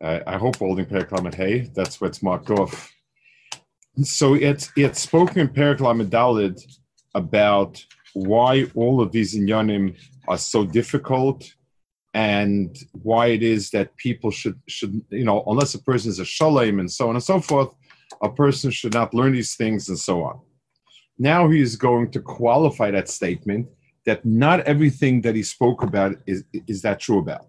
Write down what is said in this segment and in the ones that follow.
Uh, I hope holding Perak Hay. That's what's marked off. So it's it's spoken in Dalid about why all of these inyanim are so difficult and why it is that people should should you know unless a person is a shalom and so on and so forth, a person should not learn these things and so on. Now he is going to qualify that statement that not everything that he spoke about is, is that true about.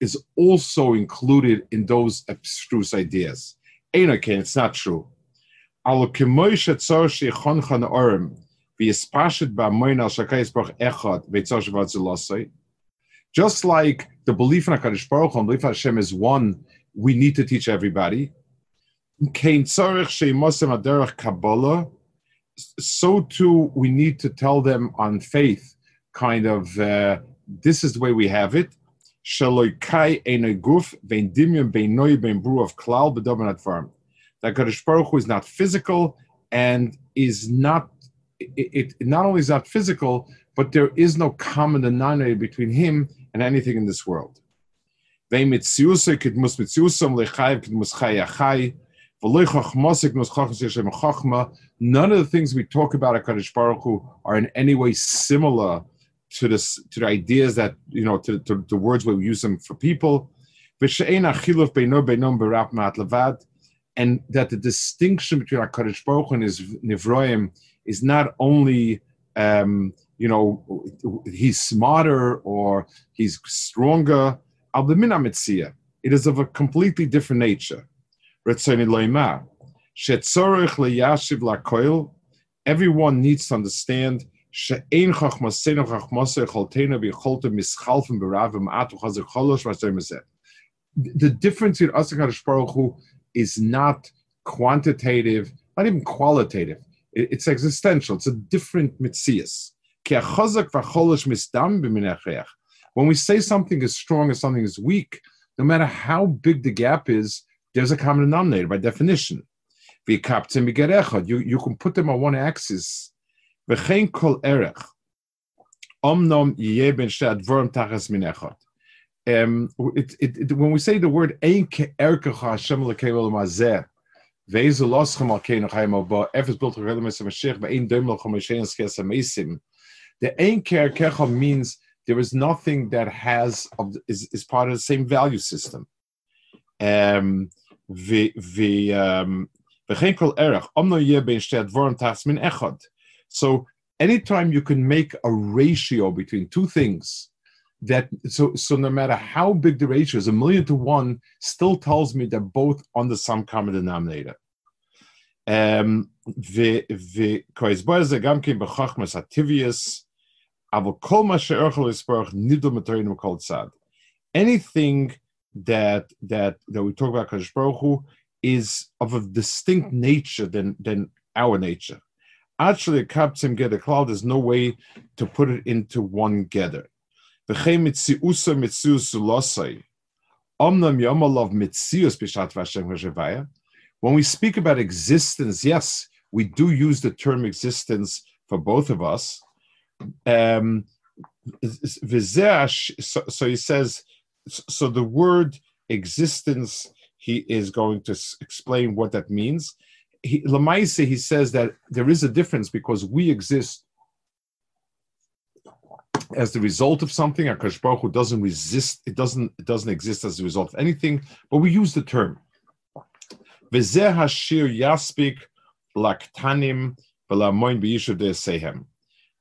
is also included in those abstruse ideas. Okay, it's not true. Just like the belief in HaKadosh Baruch Hu belief Hashem is one, we need to teach everybody. So too, we need to tell them on faith, kind of, uh, this is the way we have it. Shaloikai guf vein dimyon bein noi bein of klal bedominat farm. That Kadosh Baruch Hu is not physical and is not it, it, not only is not physical, but there is no common denominator between him and anything in this world. None of the things we talk about at Kadosh Baruch Hu are in any way similar to this to the ideas that you know to, to the words we use them for people and that the distinction between Hakadosh Baruch and his nivroim is not only um, you know he's smarter or he's stronger. It is of a completely different nature. Everyone needs to understand שאין חכמסנו חכמסו יכולתנו ביכולת מסחלפם ברב ומעט וחזר חולש ועשר מזה. The difference in us and Baruch Hu is not quantitative, not even qualitative. It's existential. It's a different mitzias. When we say something is strong and something is weak, no matter how big the gap is, there's a common denominator by definition. You, you can put them on one axis V'chein kol erech. Omnom yeh ben advorim tachas min echad. Um, it, it, it, when we say the word ein ke'erkecha Hashem mazeh, Weze loschem al kein chaim al ba, efes bilt geredem es Mashiach, ba ein dömel chom Mashiach skes amesim. The ein ke'erkecha means there is nothing that has is, is part of the same value system. Um, ve ve um, v'chein kol erech, omno yeh ben advorim tachas min echad. So anytime you can make a ratio between two things, that so so no matter how big the ratio is, a million to one still tells me they're both on the some common denominator. Um, anything that that that we talk about Kadosh is of a distinct nature than than our nature. Actually, a kapsim get a cloud, there's no way to put it into one gather. When we speak about existence, yes, we do use the term existence for both of us. Um, so he says, so the word existence, he is going to explain what that means he, Lamaise, he says that there is a difference because we exist as the result of something. Akash Baruch Hu doesn't resist; it doesn't it doesn't exist as a result of anything. But we use the term.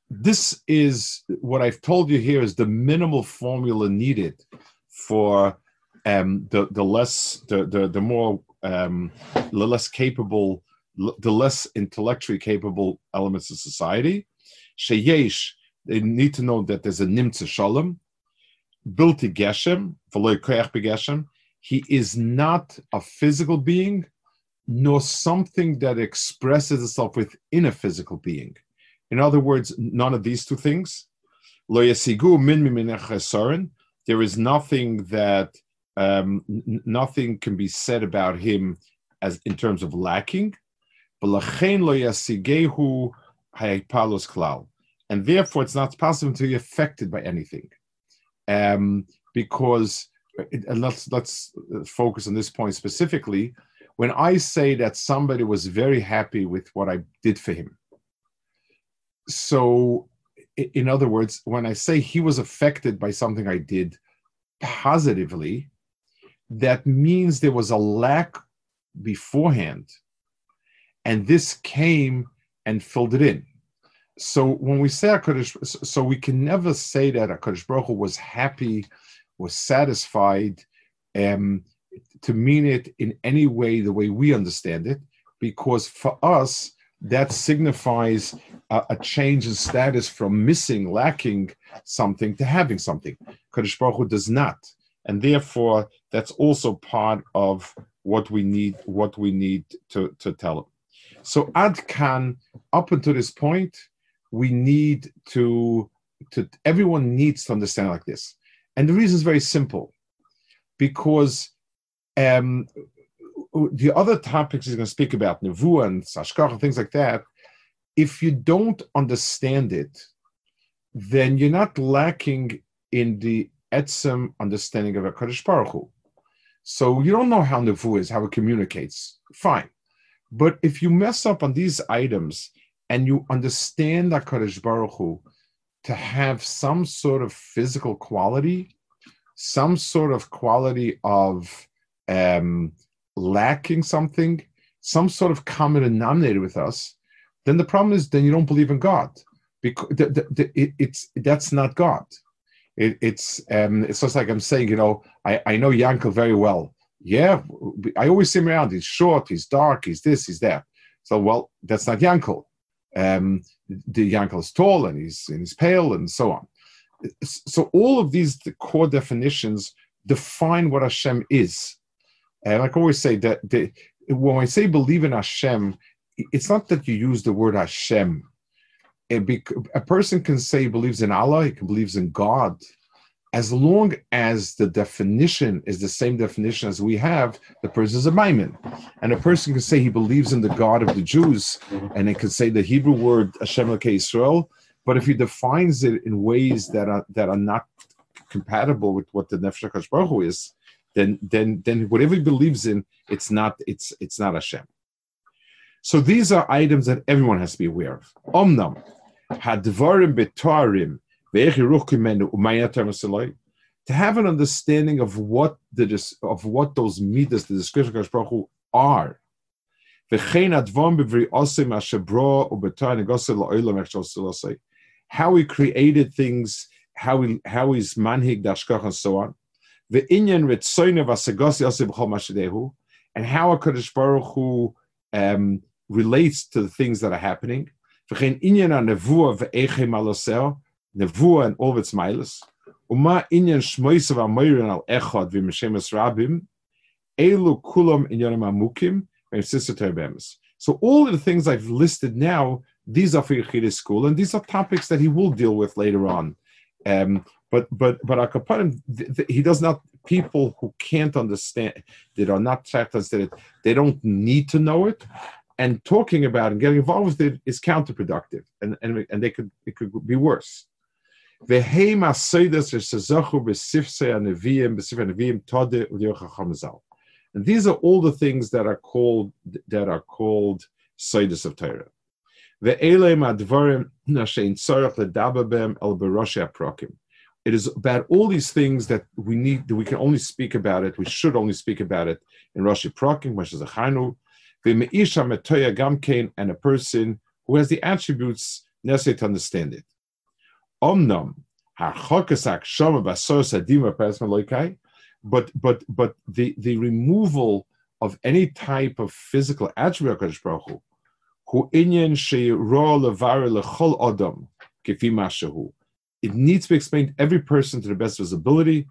This is what I've told you here is the minimal formula needed for um, the the less the the, the more um, the less capable the less intellectually capable elements of society. Sheyesh, they need to know that there's a nimtza shalom, bilti geshem, v'loy koyach. He is not a physical being, nor something that expresses itself within a physical being. In other words, none of these two things. Lo yasigu min There is nothing that um, nothing can be said about him as in terms of lacking. And therefore, it's not possible to be affected by anything, um, because and let's let's focus on this point specifically. When I say that somebody was very happy with what I did for him, so in other words, when I say he was affected by something I did positively, that means there was a lack beforehand, and this came and filled it in. So when we say Hakadosh, so we can never say that Hakadosh Baruch Hu was happy, was satisfied, um, to mean it in any way the way we understand it, because for us that signifies a, a change in status from missing, lacking something to having something. Kadosh Baruch Hu does not and therefore that's also part of what we need what we need to, to tell them so ad can up until this point we need to to everyone needs to understand like this and the reason is very simple because um, the other topics he's going to speak about nevu and sashkach and things like that if you don't understand it then you're not lacking in the etzem understanding of a Kaddish Baruch Hu. So you don't know how Nevu is, how it communicates. Fine. But if you mess up on these items and you understand that Kaddish Baruch Hu to have some sort of physical quality, some sort of quality of um, lacking something, some sort of common denominator with us, then the problem is then you don't believe in God because the, the, the, it, it's that's not God it, it's um, it's just like I'm saying, you know, I, I know Yankel very well. Yeah, I always see him around. He's short, he's dark, he's this, he's that. So, well, that's not Yankel. Um, the Yankel is tall and he's and he's pale and so on. So, all of these the core definitions define what Hashem is. And like I always say that the, when I say believe in Hashem, it's not that you use the word Hashem be, a person can say he believes in Allah, he believes in God, as long as the definition is the same definition as we have, the person is a Maimon. And a person can say he believes in the God of the Jews, and it can say the Hebrew word Hashem Israel, but if he defines it in ways that are that are not compatible with what the Nefesh Baruch Hu is, then then then whatever he believes in, it's not it's it's not Hashem. So these are items that everyone has to be aware of. Omnam, hadvarim betarim to have an understanding of what the of what those midas the description of Baruch are. How he created things, how he how he's manhig dashkach and so on. And how a Kaddish Baruch Hu um, relates to the things that are happening. V'chein inyan ha-nevuah ve'echem nevuah and all of its miles. Uma inyan al echad rabim, elu kulam inyanim amukim, so all of the things I've listed now, these are for Yechidus school, and these are topics that he will deal with later on. Um, but but but Akapanim, he does not. People who can't understand, that are not understand it, they don't need to know it and talking about and getting involved with it is counterproductive, and and, and they could it could be worse. And these are all the things that are called that are called Seidas of Torah. It is about all these things that we need, that we can only speak about it, we should only speak about it in Rashi Prokim, which is a Chanu, and a person who has the attributes necessary to understand it. Adima pesmaloikai, but but but the the removal of any type of physical attribute of who inyan lechol. It needs to be explained every person to the best of his ability.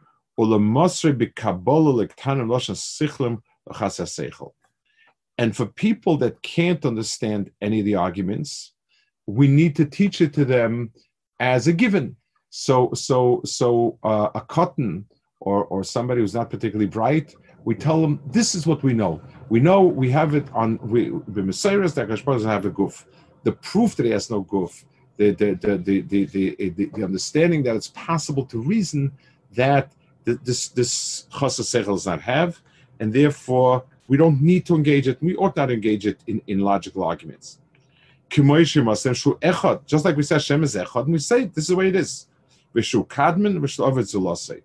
And for people that can't understand any of the arguments, we need to teach it to them as a given. So, so, so uh, a cotton or or somebody who's not particularly bright, we tell them this is what we know. We know we have it on we the Messiahs that doesn't have a goof. The proof that he has no goof, the the the the the, the, the, the understanding that it's possible to reason that this this chasas does not have, and therefore we don't need to engage it. We ought not engage it in, in logical arguments. Just like we say Hashem is echad, and we say this is the way it is. Vishu kadmin, vishu ovid zulasei.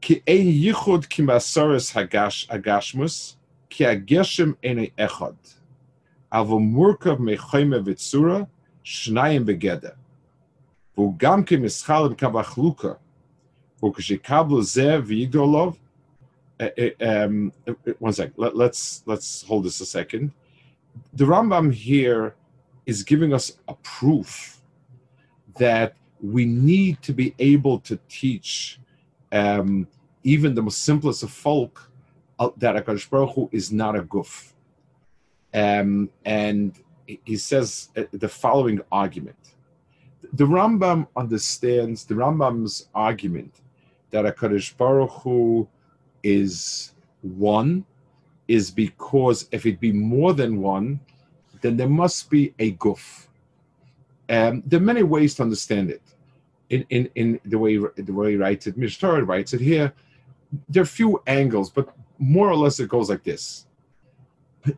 Ki ein yichud ki masoris hagash agashmus, ki ageshem ene echad. Avo murkav mechayme vitsura, shnayim begeda. Vu gam ki mischal kavachluka, vu kishikablu zeh v'yigdolov, eh, eh, um, eh, one sec. Let, let's let's hold this a second. The Rambam here is giving us a proof that we need to be able to teach um, even the simplest of folk uh, that Akadosh Baruch Hu is not a goof. Um, and he says uh, the following argument. The Rambam understands the Rambam's argument that Akadosh Baruch Hu is one is because if it be more than one, then there must be a goof. Um, there are many ways to understand it. In, in, in the way the way he writes it, Mishtar writes it here. There are few angles, but more or less it goes like this.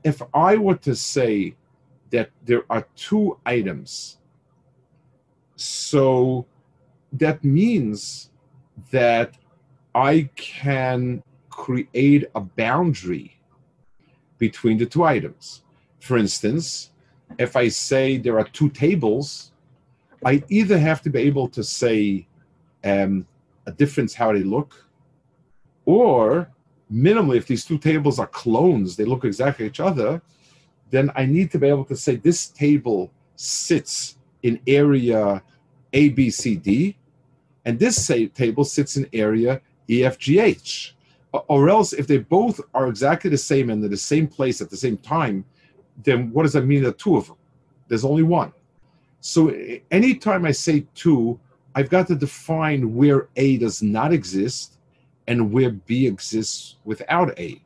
If I were to say that there are two items, so that means that I can create a boundary between the two items. For instance, if I say there are two tables, I either have to be able to say um, a difference how they look, or minimally, if these two tables are clones, they look exactly each other, then I need to be able to say this table sits in area A, B, C, D, and this table sits in area E, F, G, H or else if they both are exactly the same and in the same place at the same time, then what does that mean? There two of them. There's only one. So anytime I say two, I've got to define where A does not exist and where B exists without A,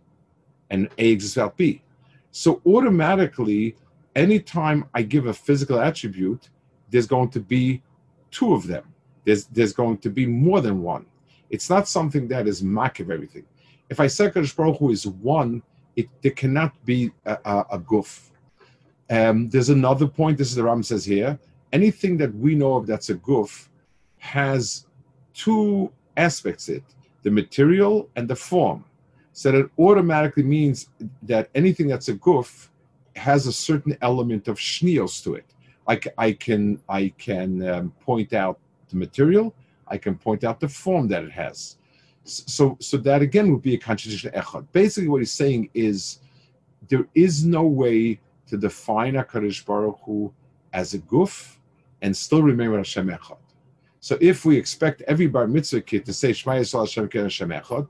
and A exists without B. So automatically, anytime I give a physical attribute, there's going to be two of them. There's there's going to be more than one. It's not something that is mock of everything if I say Kadosh Baruch Hu is one, it there cannot be a, a, a goof. Um, there's another point. This is the Ram says here. Anything that we know of that's a goof has two aspects. It the material and the form. So that automatically means that anything that's a goof has a certain element of shnios to it. Like I can I can um, point out the material. I can point out the form that it has. So, so that again would be a contradiction echad. Basically, what he's saying is there is no way to define Hakadosh Baruch Hu as a guf and still remember Hashem echad. So, if we expect every bar mitzvah kid to say Shema Yisrael Hashem Hashem echad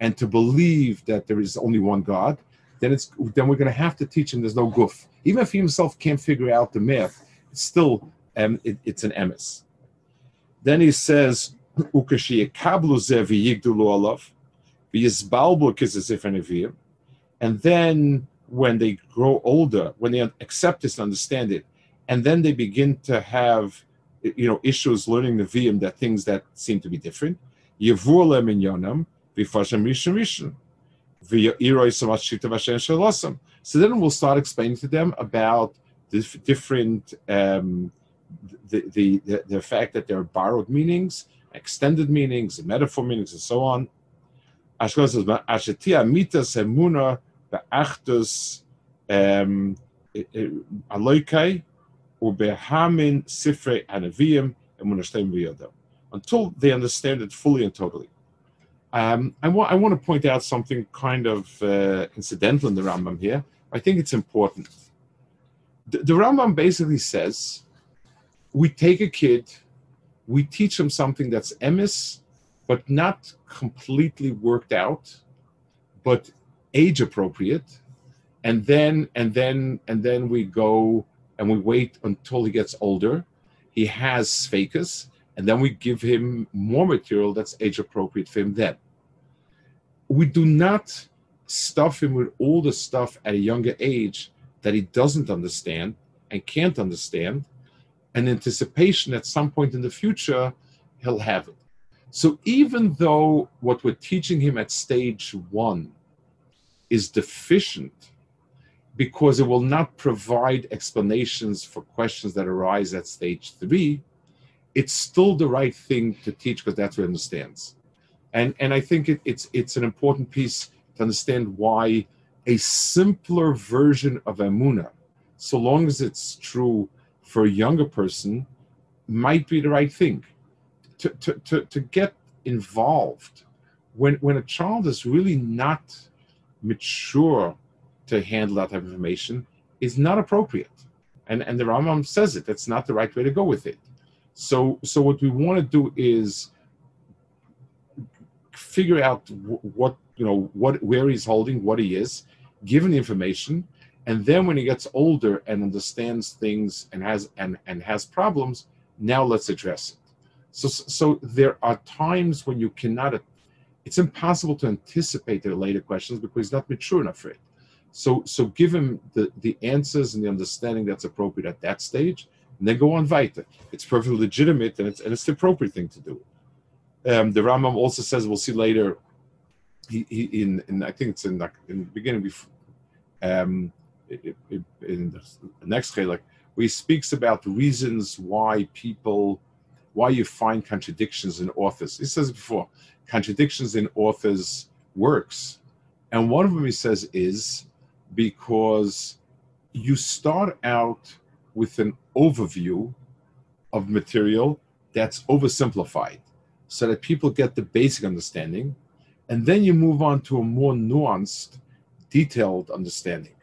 and to believe that there is only one God, then it's then we're going to have to teach him there's no guf. Even if he himself can't figure out the math, it's still um, it, it's an emes. Then he says and then when they grow older, when they accept this and understand it, and then they begin to have you know issues learning the VM that things that seem to be different. So then we'll start explaining to them about the different um, the, the, the, the fact that there are borrowed meanings extended meanings, metaphor meanings, and so on. Says, "Ashetia and until they understand it fully and totally. Um, I, wa- I want to point out something kind of uh, incidental in the Rambam here. I think it's important. The, the Rambam basically says we take a kid, we teach him something that's emis, but not completely worked out, but age appropriate, and then and then and then we go and we wait until he gets older. He has sphacus, and then we give him more material that's age appropriate for him then. We do not stuff him with all the stuff at a younger age that he doesn't understand and can't understand, an anticipation at some point in the future he'll have it. So even though what we're teaching him at stage one is deficient because it will not provide explanations for questions that arise at stage three, it's still the right thing to teach because that's what he understands. And and I think it, it's it's an important piece to understand why a simpler version of Amuna, so long as it's true for a younger person might be the right thing. To, to, to, to get involved. When when a child is really not mature to handle that type of information is not appropriate. And and the Rambam says it that's not the right way to go with it. So so what we want to do is figure out what you know what where he's holding what he is given the information and then when he gets older and understands things and has and and has problems now let's address it. So so there are times when you cannot it's impossible to anticipate the later questions because he's not mature enough for it. So so give him the the answers and the understanding that's appropriate at that stage and then go on weiter. It's perfectly legitimate and it's and it's the appropriate thing to do. Um, the Rambam also says we'll see later he, he in, in I think it's in the, in the beginning before um, in the next chelik, where he speaks about the reasons why people, why you find contradictions in authors. He says before, contradictions in authors' works. And one of them he says is because you start out with an overview of material that's oversimplified so that people get the basic understanding. And then you move on to a more nuanced, detailed understanding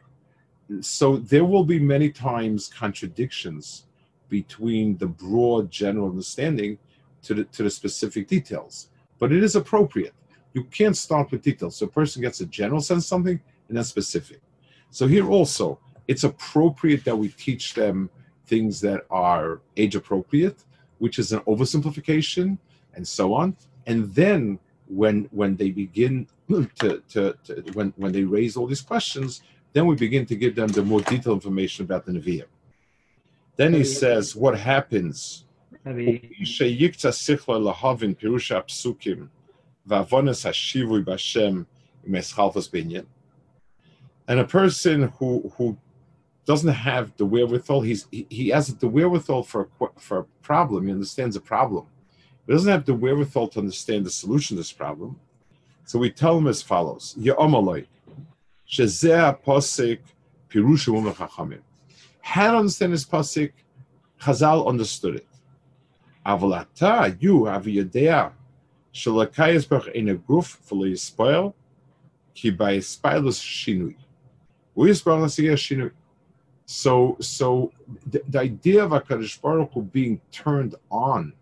so there will be many times contradictions between the broad general understanding to the to the specific details but it is appropriate. You can't start with details. So a person gets a general sense of something and then specific. So here also it's appropriate that we teach them things that are age appropriate which is an oversimplification and so on. And then when when they begin to, to, to when when they raise all these questions then we begin to give them the more detailed information about the Nevi'im. Then he says, what happens? And a person who who doesn't have the wherewithal, he's he, he has the wherewithal for for a problem. He understands a problem, but doesn't have the wherewithal to understand the solution to this problem. So we tell him as follows: שזה הפוסק פירוש אומרים חכמים. How to understand this pasuk? Chazal understood it. אבל אתה, you, have יודע שלקי יסברך אין הגוף ולא יספויל, כי ביספיילוס שינוי. הוא יסברך להשיג שינוי. So, so the, the idea of HaKadosh Baruch Hu being turned on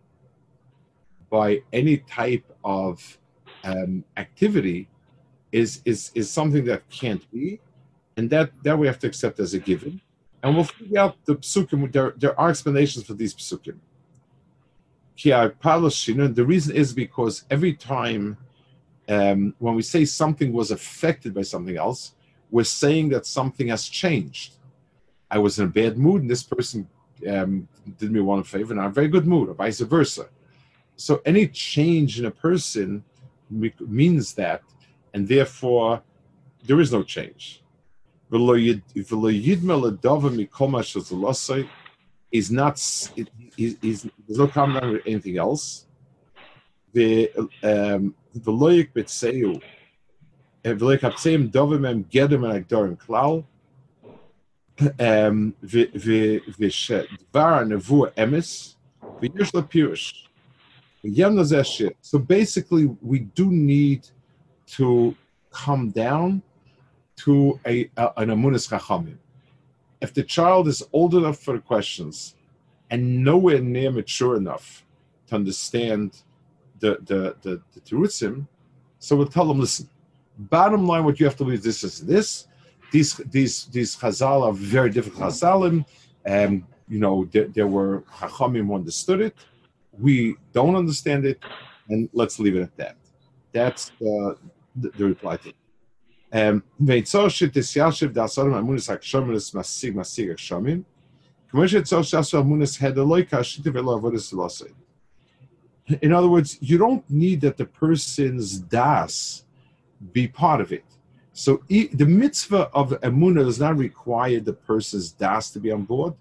by any type of um, activity is is is something that can't be, and that that we have to accept as a given. And we'll figure out the psukim. There, there are explanations for these psukim. The reason is because every time um, when we say something was affected by something else, we're saying that something has changed. I was in a bad mood, and this person um, did me one favor, and I'm in a very good mood, or vice versa. So any change in a person means that and therefore there is no change. Is not is, is there's no comment on anything else. The um, the loyik betseu eh, v'loyik hapseim dovim em gedim and agdorim klal um, v'shedvar nevu The v'yush lepirush. So basically, we do need to come down to a, a an amunis chachamim. If the child is old enough for the questions and nowhere near mature enough to understand the the the, the terutzim, so we'll tell them, listen. Bottom line, what you have to believe this is this. These these these chazal are very difficult chazalim, and you know there, there were chachamim who understood it. We don't understand it, and let's leave it at that. That's the, the, reply to. Um, in other words, you don't need that the person's das be part of it. So the mitzvah of emunah does not require the person's das to be on board.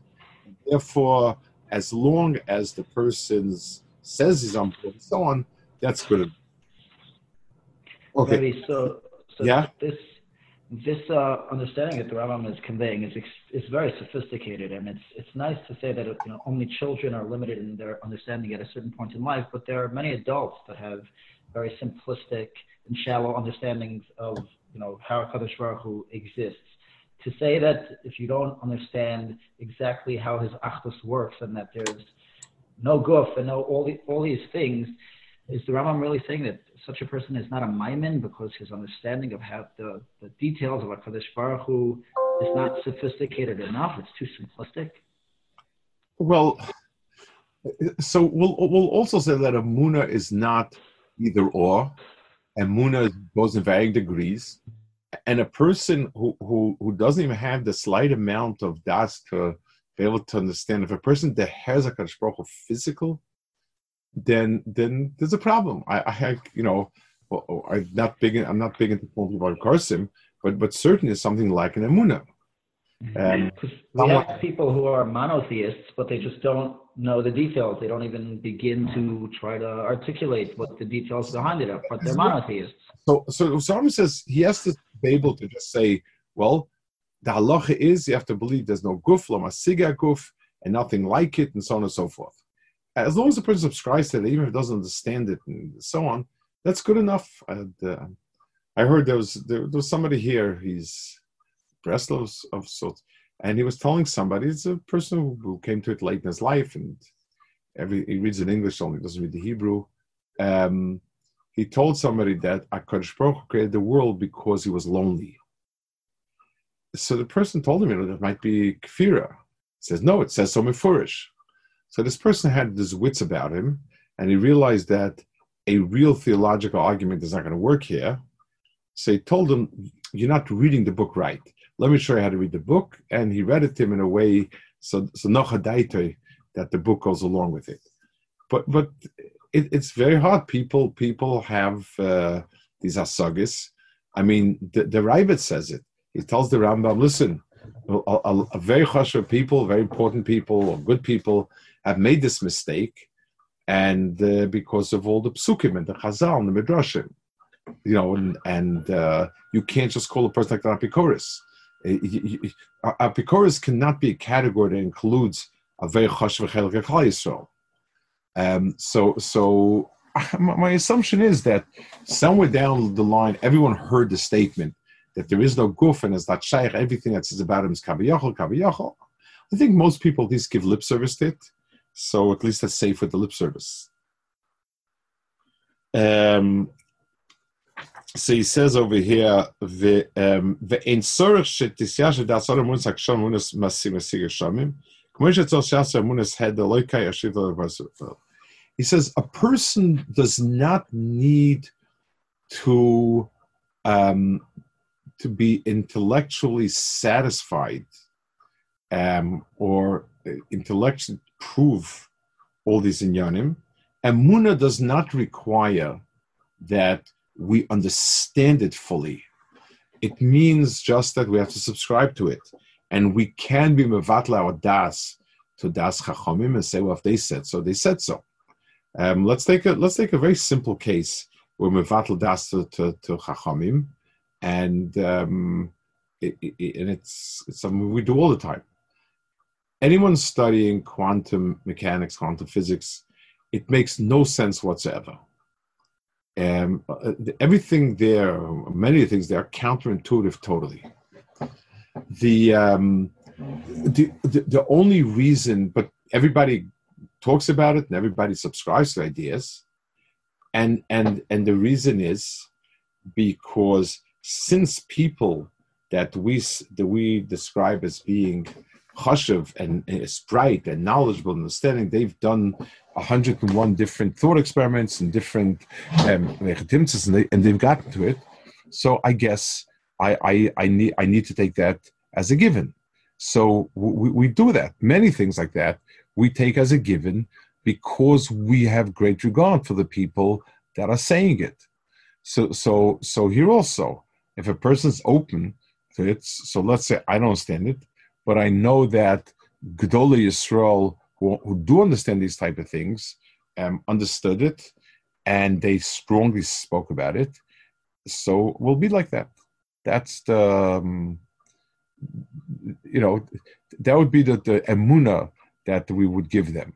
Therefore, as long as the person says he's on board and so on, that's good. Okay. Maybe so so yeah. this this uh, understanding that the Rambam is conveying is is very sophisticated, and it's it's nice to say that you know only children are limited in their understanding at a certain point in life, but there are many adults that have very simplistic and shallow understandings of you know how Kadosh Baruch Hu exists. To say that if you don't understand exactly how his achdus works and that there's no guf and no all the, all these things, is the Rambam really saying that such a person is not a maimin because his understanding of how the, the details of HaKadosh Baruch Hu is not sophisticated enough? It's too simplistic? Well, so we'll, we'll also say that a muna is not either or, and muna goes in varying degrees. And a person who, who, who doesn't even have the slight amount of das to be able to understand, if a person that has a Baruch Hu physical, then then there's a problem. I, I have, you know, well, I'm not big. In, I'm not big into talking about Karsim, but but certainly something like an Emuna. Um, we have people who are monotheists, but they just don't know the details. They don't even begin to try to articulate what the details behind it are, but they're monotheists. So, so Usama says he has to be able to just say, well, the halacha is you have to believe there's no guf, lama siga guf, and nothing like it, and so on and so forth as long as the person subscribes to it, even if it doesn't understand it and so on, that's good enough. And, uh, I heard there was there, there, was somebody here. He's Breslov of, sorts, and he was telling somebody. It's a person who, who, came to it late in his life, and every he reads in English only, doesn't read the Hebrew. Um, he told somebody that Akadosh Baruch created the world because he was lonely. So the person told him, you know, that might be kfira. He says, no, it says so mefurish. So this person had his wits about him, and he realized that a real theological argument is not going to work here. So he told him, You're not reading the book right. Let me show you how to read the book. And he read it to him in a way so so that the book goes along with it. But but it, it's very hard. People people have uh, these asagis. I mean, the, the Raavad says it. He tells the Rambam, listen, a, a, a very chashuv people, very important people, or good people, have made this mistake, and uh, because of all the psukim and the chazal and the midrashim, you know, and, and uh, you can't just call a person like that apikoris. Apikoris cannot be a category that includes a very chashuv chelik Yisrael. Um, so, so my assumption is that somewhere down the line, everyone heard the statement that there is no guf and it's not shaykh. Everything that says about him is kaviyachol, kaviyachol. I think most people at least give lip service to it. So at least that's safe with the lip service. Um, so he says over here, the um, the ein sorach shetisyash da sar munas aksham munas masi masi geshamim. He says a person does not need to um, to be intellectually satisfied um, or intellectually prove all these inyanim. And Muna does not require that we understand it fully. It means just that we have to subscribe to it. And we can be mevatla our das to das chachamim and say, well, if they said so, they said so. Um, let's take a let's take a very simple case where mevatla das to, to, to chachamim, and um, it, it, and it's, it's something we do all the time. Anyone studying quantum mechanics, quantum physics, it makes no sense whatsoever. Um, uh, everything there, many things there are counterintuitive totally. The, um, the, the, the only reason, but everybody talks about it and everybody subscribes to ideas, and and and the reason is because since people that we that we describe as being chashav and, and bright and knowledgeable and understanding, they've done 101 different thought experiments and different um, and, they, and they've gotten to it. So I guess I, I, I need I need to take that as a given. So we, we do that. Many things like that we take as a given because we have great regard for the people that are saying it. So so so here also, if a person's open to it, so let's say I don't understand it, but I know that Gdoli Yisrael who, who do understand these type of things um, understood it and they strongly spoke about it. So we'll be like that. That's the um, you know that would be the, the emuna that we would give them.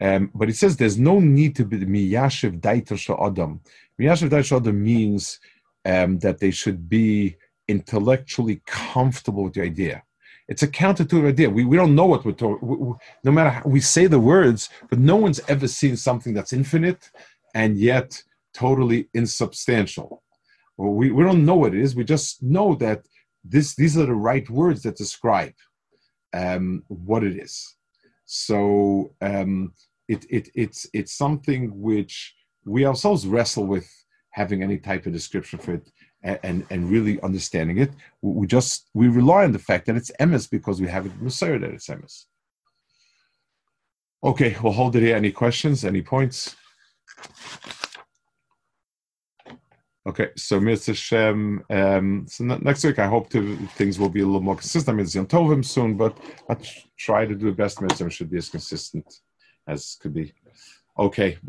Um, but it says there's no need to be miyashiv daiter adam. Miyashiv daiter adam means um, that they should be intellectually comfortable with the idea. It's a counterintuitive idea. We, we don't know what we're talking. No matter how we say the words, but no one's ever seen something that's infinite and yet totally insubstantial. Well, we, we don't know what it is. We just know that this these are the right words that describe um, what it is. So um, it, it, it's, it's something which we ourselves wrestle with having any type of description for it and, and, and really understanding it. We just we rely on the fact that it's emes because we have it Messiah that it's emes. Okay, we'll hold it here. Any questions? Any points? Okay, so Mr. Shem, um, so next week I hope to, things will be a little more consistent. I mean, it's Yom Tovim soon, but I'll try to do the best. Mitzvah should be as consistent as could be. Okay.